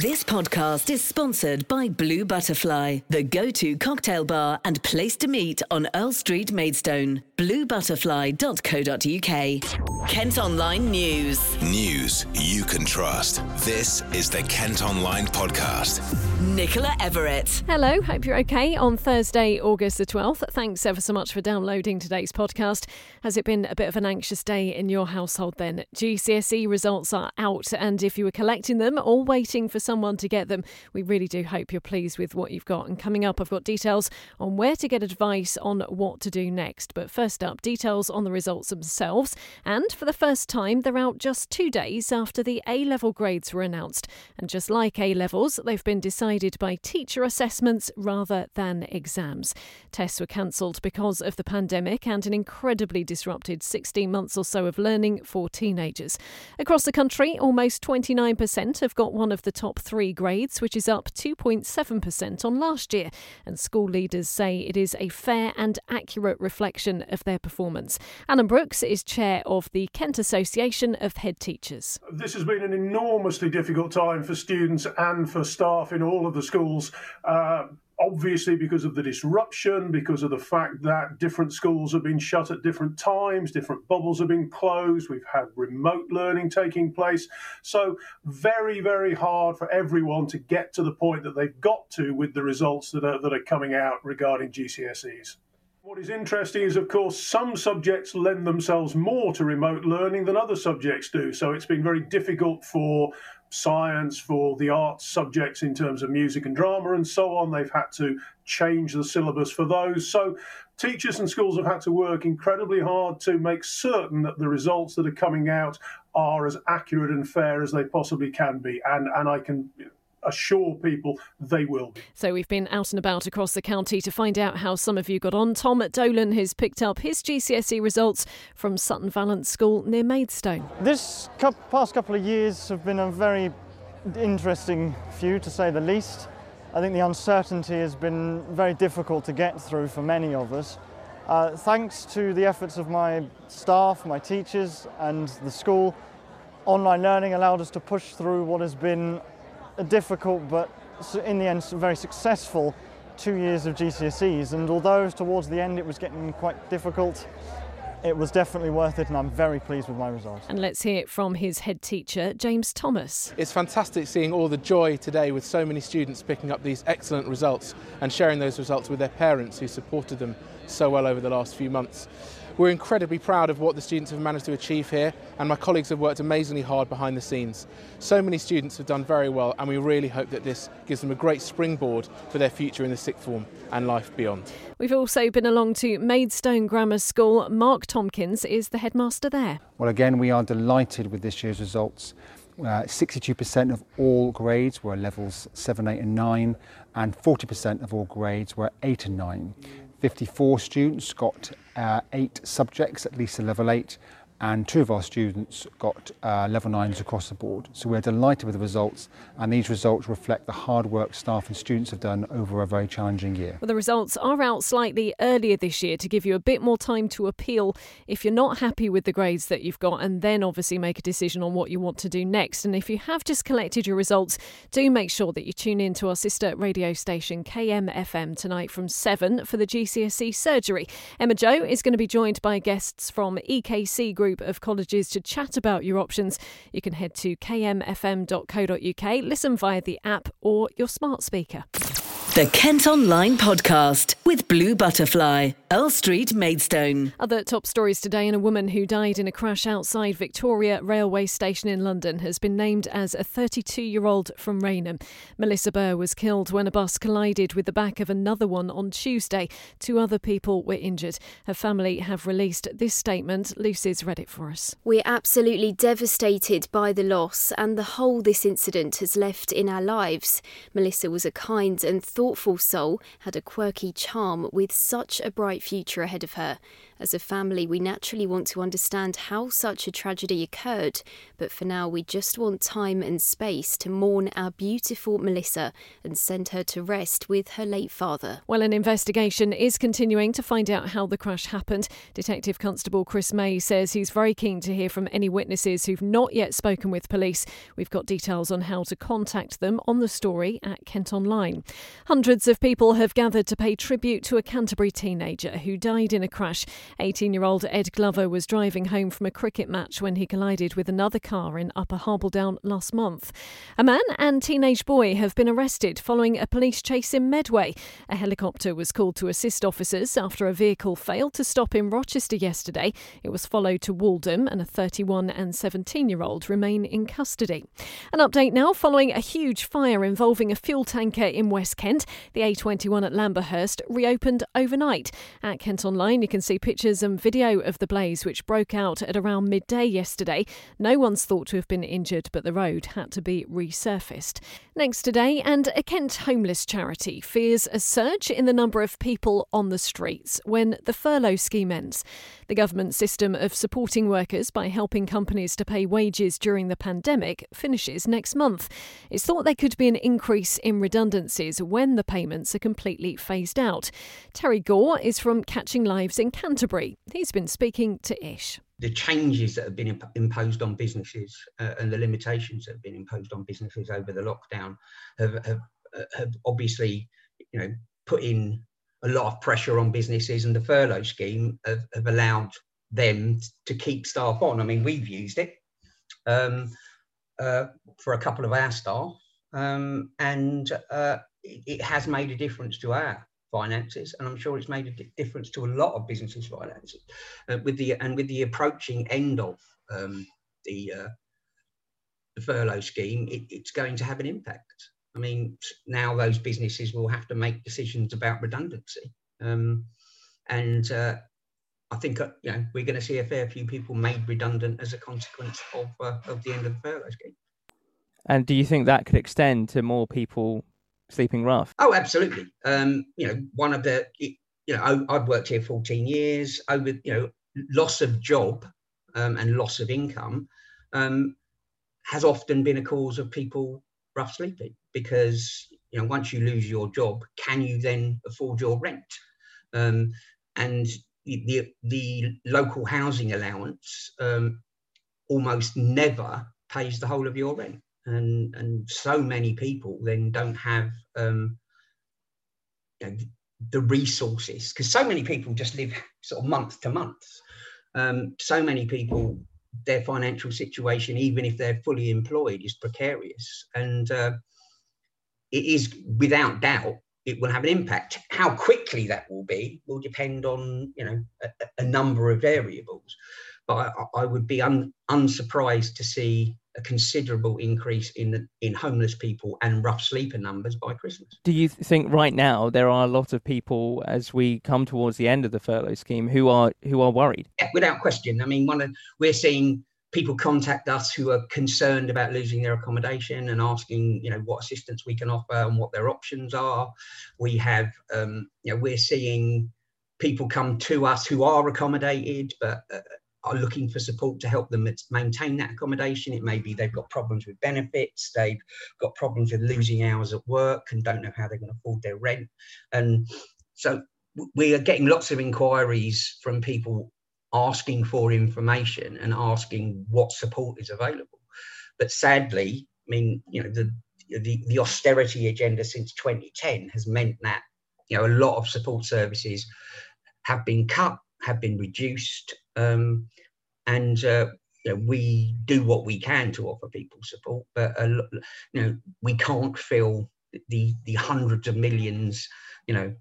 This podcast is sponsored by Blue Butterfly, the go to cocktail bar and place to meet on Earl Street, Maidstone. BlueButterfly.co.uk. Kent Online News. News you can trust. This is the Kent Online Podcast. Nicola Everett. Hello, hope you're okay on Thursday, August the 12th. Thanks ever so much for downloading today's podcast. Has it been a bit of an anxious day in your household then? GCSE results are out, and if you were collecting them or waiting for someone to get them, we really do hope you're pleased with what you've got. And coming up, I've got details on where to get advice on what to do next. But first up, details on the results themselves. And for the first time, they're out just two days after the A level grades were announced. And just like A levels, they've been decided by teacher assessments rather than exams. Tests were cancelled because of the pandemic and an incredibly disrupted 16 months or so of learning for teenagers. Across the country, almost 29% have got one of the top three grades, which is up 2.7% on last year. And school leaders say it is a fair and accurate reflection of their performance. Alan Brooks is chair of the Kent Association of Head Teachers. This has been an enormously difficult time for students and for staff in all of the schools. Uh, obviously because of the disruption, because of the fact that different schools have been shut at different times, different bubbles have been closed, we've had remote learning taking place. So, very, very hard for everyone to get to the point that they've got to with the results that are, that are coming out regarding GCSEs. What is interesting is, of course, some subjects lend themselves more to remote learning than other subjects do. So it's been very difficult for science, for the arts subjects in terms of music and drama and so on. They've had to change the syllabus for those. So teachers and schools have had to work incredibly hard to make certain that the results that are coming out are as accurate and fair as they possibly can be. And, and I can assure people they will. So we've been out and about across the county to find out how some of you got on. Tom at Dolan has picked up his GCSE results from Sutton Valence School near Maidstone. This past couple of years have been a very interesting few to say the least. I think the uncertainty has been very difficult to get through for many of us. Uh, thanks to the efforts of my staff, my teachers, and the school, online learning allowed us to push through what has been a difficult but in the end very successful two years of GCSEs. And although towards the end it was getting quite difficult, it was definitely worth it, and I'm very pleased with my results. And let's hear it from his head teacher, James Thomas. It's fantastic seeing all the joy today with so many students picking up these excellent results and sharing those results with their parents who supported them so well over the last few months. We're incredibly proud of what the students have managed to achieve here, and my colleagues have worked amazingly hard behind the scenes. So many students have done very well, and we really hope that this gives them a great springboard for their future in the sixth form and life beyond. We've also been along to Maidstone Grammar School. Mark Tompkins is the headmaster there. Well, again, we are delighted with this year's results. Uh, 62% of all grades were levels 7, 8 and 9 and 40% of all grades were 8 and 9. 54 students got uh, eight subjects at least a level 8 and two of our students got uh, level nines across the board. So we're delighted with the results, and these results reflect the hard work staff and students have done over a very challenging year. Well, the results are out slightly earlier this year to give you a bit more time to appeal if you're not happy with the grades that you've got, and then obviously make a decision on what you want to do next. And if you have just collected your results, do make sure that you tune in to our sister radio station KMFM tonight from 7 for the GCSE surgery. Emma Joe is going to be joined by guests from EKC Group group of colleges to chat about your options, you can head to kmfm.co.uk, listen via the app or your smart speaker. The Kent Online Podcast with Blue Butterfly, Earl Street, Maidstone. Other top stories today and a woman who died in a crash outside Victoria Railway Station in London has been named as a 32 year old from Rainham. Melissa Barr was killed when a bus collided with the back of another one on Tuesday. Two other people were injured. Her family have released this statement. Lucy's read it for us. We're absolutely devastated by the loss and the hole this incident has left in our lives. Melissa was a kind and thoughtful soul, had a quirky charm with such a bright future ahead of her. As a family, we naturally want to understand how such a tragedy occurred, but for now, we just want time and space to mourn our beautiful Melissa and send her to rest with her late father. Well, an investigation is continuing to find out how the crash happened. Detective Constable Chris May says he's very keen to hear from any witnesses who've not yet spoken with police. We've got details on how to contact them on the story at Kent Online. Hundreds of people have gathered to pay tribute to a Canterbury teenager who died in a crash. 18 year old Ed Glover was driving home from a cricket match when he collided with another car in Upper Harbledown last month. A man and teenage boy have been arrested following a police chase in Medway. A helicopter was called to assist officers after a vehicle failed to stop in Rochester yesterday. It was followed to Waltham, and a 31 and 17 year old remain in custody. An update now following a huge fire involving a fuel tanker in West Kent. The A21 at Lamberhurst reopened overnight. At Kent Online, you can see pictures and video of the blaze, which broke out at around midday yesterday. No one's thought to have been injured, but the road had to be resurfaced. Next today, and a Kent homeless charity fears a surge in the number of people on the streets when the furlough scheme ends. The government system of supporting workers by helping companies to pay wages during the pandemic finishes next month. It's thought there could be an increase in redundancies when the payments are completely phased out. Terry Gore is from Catching Lives in Canterbury. He's been speaking to Ish the changes that have been imp- imposed on businesses uh, and the limitations that have been imposed on businesses over the lockdown have, have, uh, have obviously you know put in a lot of pressure on businesses and the furlough scheme have, have allowed them to keep staff on i mean we've used it um, uh, for a couple of our staff um, and uh, it, it, has made a difference to our finances, and I'm sure it's made a difference to a lot of businesses' finances. Uh, with the and with the approaching end of um, the, uh, the furlough scheme, it, it's going to have an impact. I mean, now those businesses will have to make decisions about redundancy, um, and uh, I think uh, you know we're going to see a fair few people made redundant as a consequence of uh, of the end of the furlough scheme. And do you think that could extend to more people sleeping rough? Oh, absolutely. Um, you know, one of the, you know, I've worked here 14 years. Over, you know, loss of job um, and loss of income um, has often been a cause of people rough sleeping because you know once you lose your job, can you then afford your rent? Um, and the, the, local housing allowance um, almost never pays the whole of your rent and and so many people then don't have um, you know, the resources because so many people just live sort of month to month. Um, so many people, their financial situation, even if they're fully employed, is precarious, and uh, it is without doubt it will have an impact. How quickly that will be will depend on you know a, a number of variables. But I, I would be un, unsurprised to see a considerable increase in the, in homeless people and rough sleeper numbers by Christmas. Do you think right now there are a lot of people as we come towards the end of the furlough scheme who are who are worried? Yeah, without question. I mean, one of, we're seeing people contact us who are concerned about losing their accommodation and asking, you know, what assistance we can offer and what their options are. We have, um, you know, we're seeing people come to us who are accommodated but uh, are looking for support to help them maintain that accommodation. It may be they've got problems with benefits, they've got problems with losing hours at work and don't know how they're going to afford their rent. And so we are getting lots of inquiries from people asking for information and asking what support is available. But sadly, I mean, you know, the the, the austerity agenda since 2010 has meant that you know a lot of support services have been cut, have been reduced, um, and uh, you know, we do what we can to offer people support, but uh, you know we can't fill the the hundreds of millions, you know,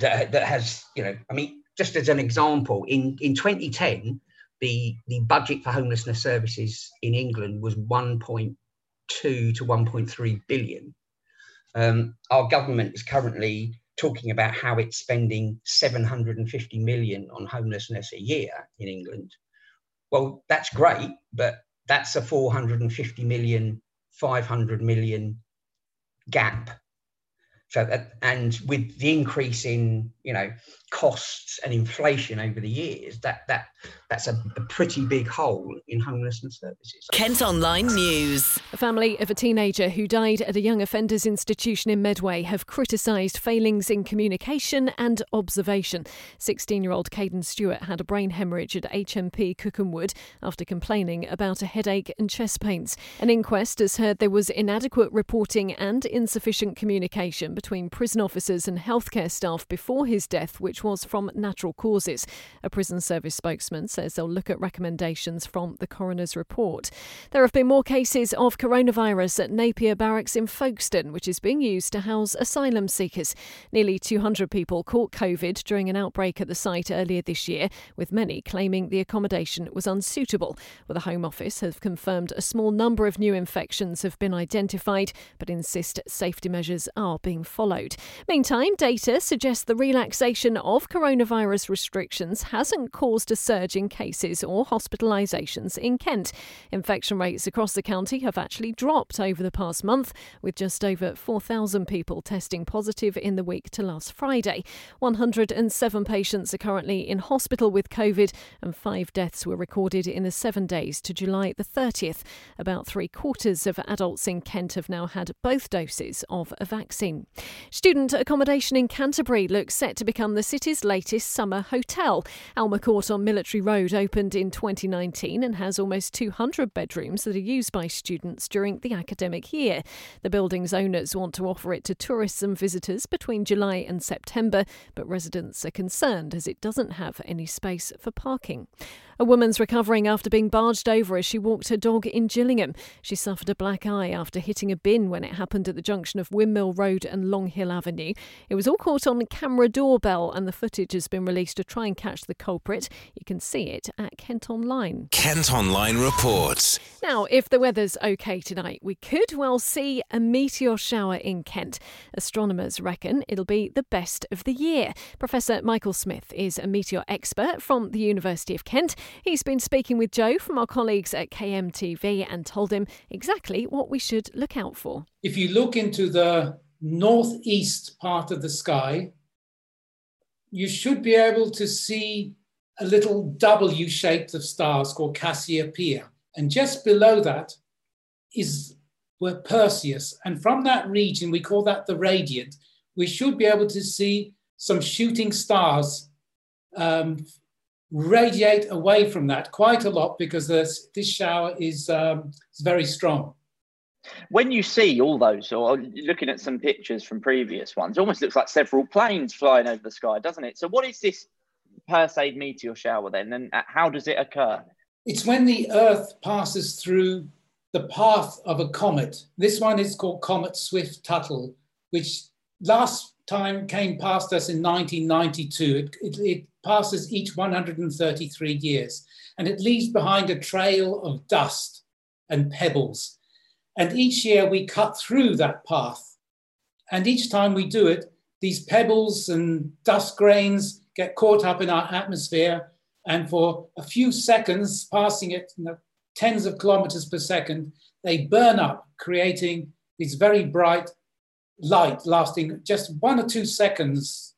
that that has you know. I mean, just as an example, in in 2010, the the budget for homelessness services in England was 1.2 to 1.3 billion. Um, our government is currently talking about how it's spending 750 million on homelessness a year in England. Well, that's great, but that's a 450 million, 500 million gap. So that, and with the increase in you know costs and inflation over the years, that that that's a, a, pretty big hole in homelessness services. Kent Online News. A family of a teenager who died at a young offenders institution in Medway have criticised failings in communication and observation. 16-year-old Caden Stewart had a brain hemorrhage at HMP Cookham after complaining about a headache and chest pains. An inquest has heard there was inadequate reporting and insufficient communication between prison officers and healthcare staff before his death, which was from natural causes. A prison service spokesman says they'll look at recommendations from the coroner's report. There have been more cases of coronavirus at Napier Barracks in Folkestone, which is being used to house asylum seekers. Nearly 200 people caught COVID during an outbreak at the site earlier this year, with many claiming the accommodation was unsuitable. Well, the Home Office have confirmed a small number of new infections have been identified, but insist safety measures are being followed. Meantime, data suggests the relaxation of coronavirus restrictions hasn't caused a surge in cases or hospitalisations in Kent. Infection rates across the county have actually dropped over the past month, with just over 4,000 people testing positive in the week to last Friday. 107 patients are currently in hospital with COVID, and five deaths were recorded in the seven days to July the 30th. About three quarters of adults in Kent have now had both doses of a vaccine. Student accommodation in Canterbury looks set to become the city's latest summer hotel. Alma Court on Military Road opened in 2019 and has almost 200 bedrooms that are used by students during the academic year. The building's owners want to offer it to tourists and visitors between July and September, but residents are concerned as it doesn't have any space for parking. A woman's recovering after being barged over as she walked her dog in Gillingham. She suffered a black eye after hitting a bin when it happened at the junction of Windmill Road and Long Hill Avenue. It was all caught on camera doorbell, and the footage has been released to try and catch the culprit. You can see it at Kent Online. Kent Online reports. Now, if the weather's okay tonight, we could well see a meteor shower in Kent. Astronomers reckon it'll be the best of the year. Professor Michael Smith is a meteor expert from the University of Kent. He's been speaking with Joe from our colleagues at KMTV and told him exactly what we should look out for. If you look into the northeast part of the sky, you should be able to see a little W shaped of stars called Cassiopeia. And just below that is where Perseus. And from that region, we call that the radiant, we should be able to see some shooting stars um, radiate away from that quite a lot because this, this shower is, um, is very strong. When you see all those, or looking at some pictures from previous ones, almost looks like several planes flying over the sky, doesn't it? So, what is this Perseid meteor shower then, and how does it occur? It's when the Earth passes through the path of a comet. This one is called Comet Swift Tuttle, which last time came past us in 1992. It, it, it passes each 133 years, and it leaves behind a trail of dust and pebbles. And each year we cut through that path. And each time we do it, these pebbles and dust grains get caught up in our atmosphere. And for a few seconds, passing it you know, tens of kilometers per second, they burn up, creating these very bright light lasting just one or two seconds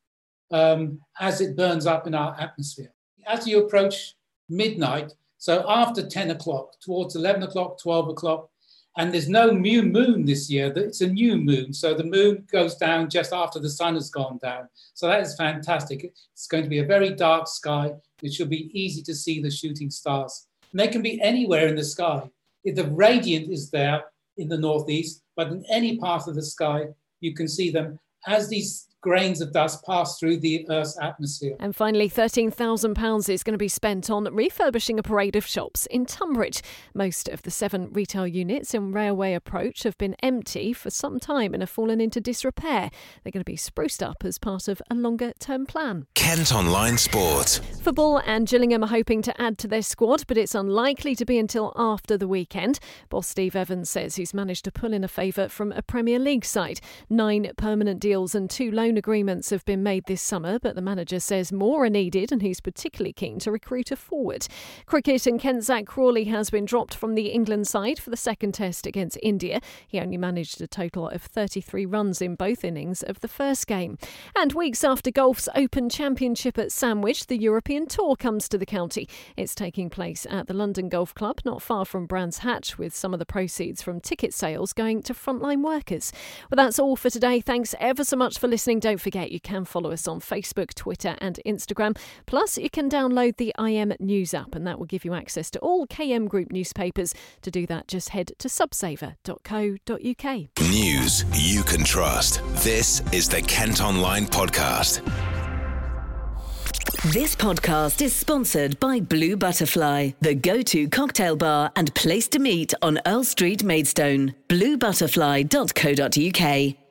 um, as it burns up in our atmosphere. As you approach midnight, so after 10 o'clock, towards 11 o'clock, 12 o'clock, and there's no new moon this year, it's a new moon. So the moon goes down just after the sun has gone down. So that is fantastic. It's going to be a very dark sky. It should be easy to see the shooting stars. And they can be anywhere in the sky. If the radiant is there in the northeast, but in any part of the sky, you can see them. As these grains of dust pass through the Earth's atmosphere. And finally, £13,000 is going to be spent on refurbishing a parade of shops in Tonbridge. Most of the seven retail units in Railway Approach have been empty for some time and have fallen into disrepair. They're going to be spruced up as part of a longer term plan. Kent Online Sport. Football and Gillingham are hoping to add to their squad, but it's unlikely to be until after the weekend. Boss Steve Evans says he's managed to pull in a favour from a Premier League side. Nine permanent deals and two loan loan agreements have been made this summer, but the manager says more are needed and he's particularly keen to recruit a forward. Cricket and Kent Zak Crawley has been dropped from the England side for the second test against India. He only managed a total of 33 runs in both innings of the first game. And weeks after golf's Open Championship at Sandwich, the European Tour comes to the county. It's taking place at the London Golf Club, not far from Brands Hatch, with some of the proceeds from ticket sales going to frontline workers. Well, that's all for today. Thanks ever so much for listening. Don't forget you can follow us on Facebook, Twitter, and Instagram. Plus, you can download the IM News app, and that will give you access to all KM Group newspapers. To do that, just head to subsaver.co.uk. News you can trust. This is the Kent Online Podcast. This podcast is sponsored by Blue Butterfly, the go to cocktail bar and place to meet on Earl Street, Maidstone. BlueButterfly.co.uk.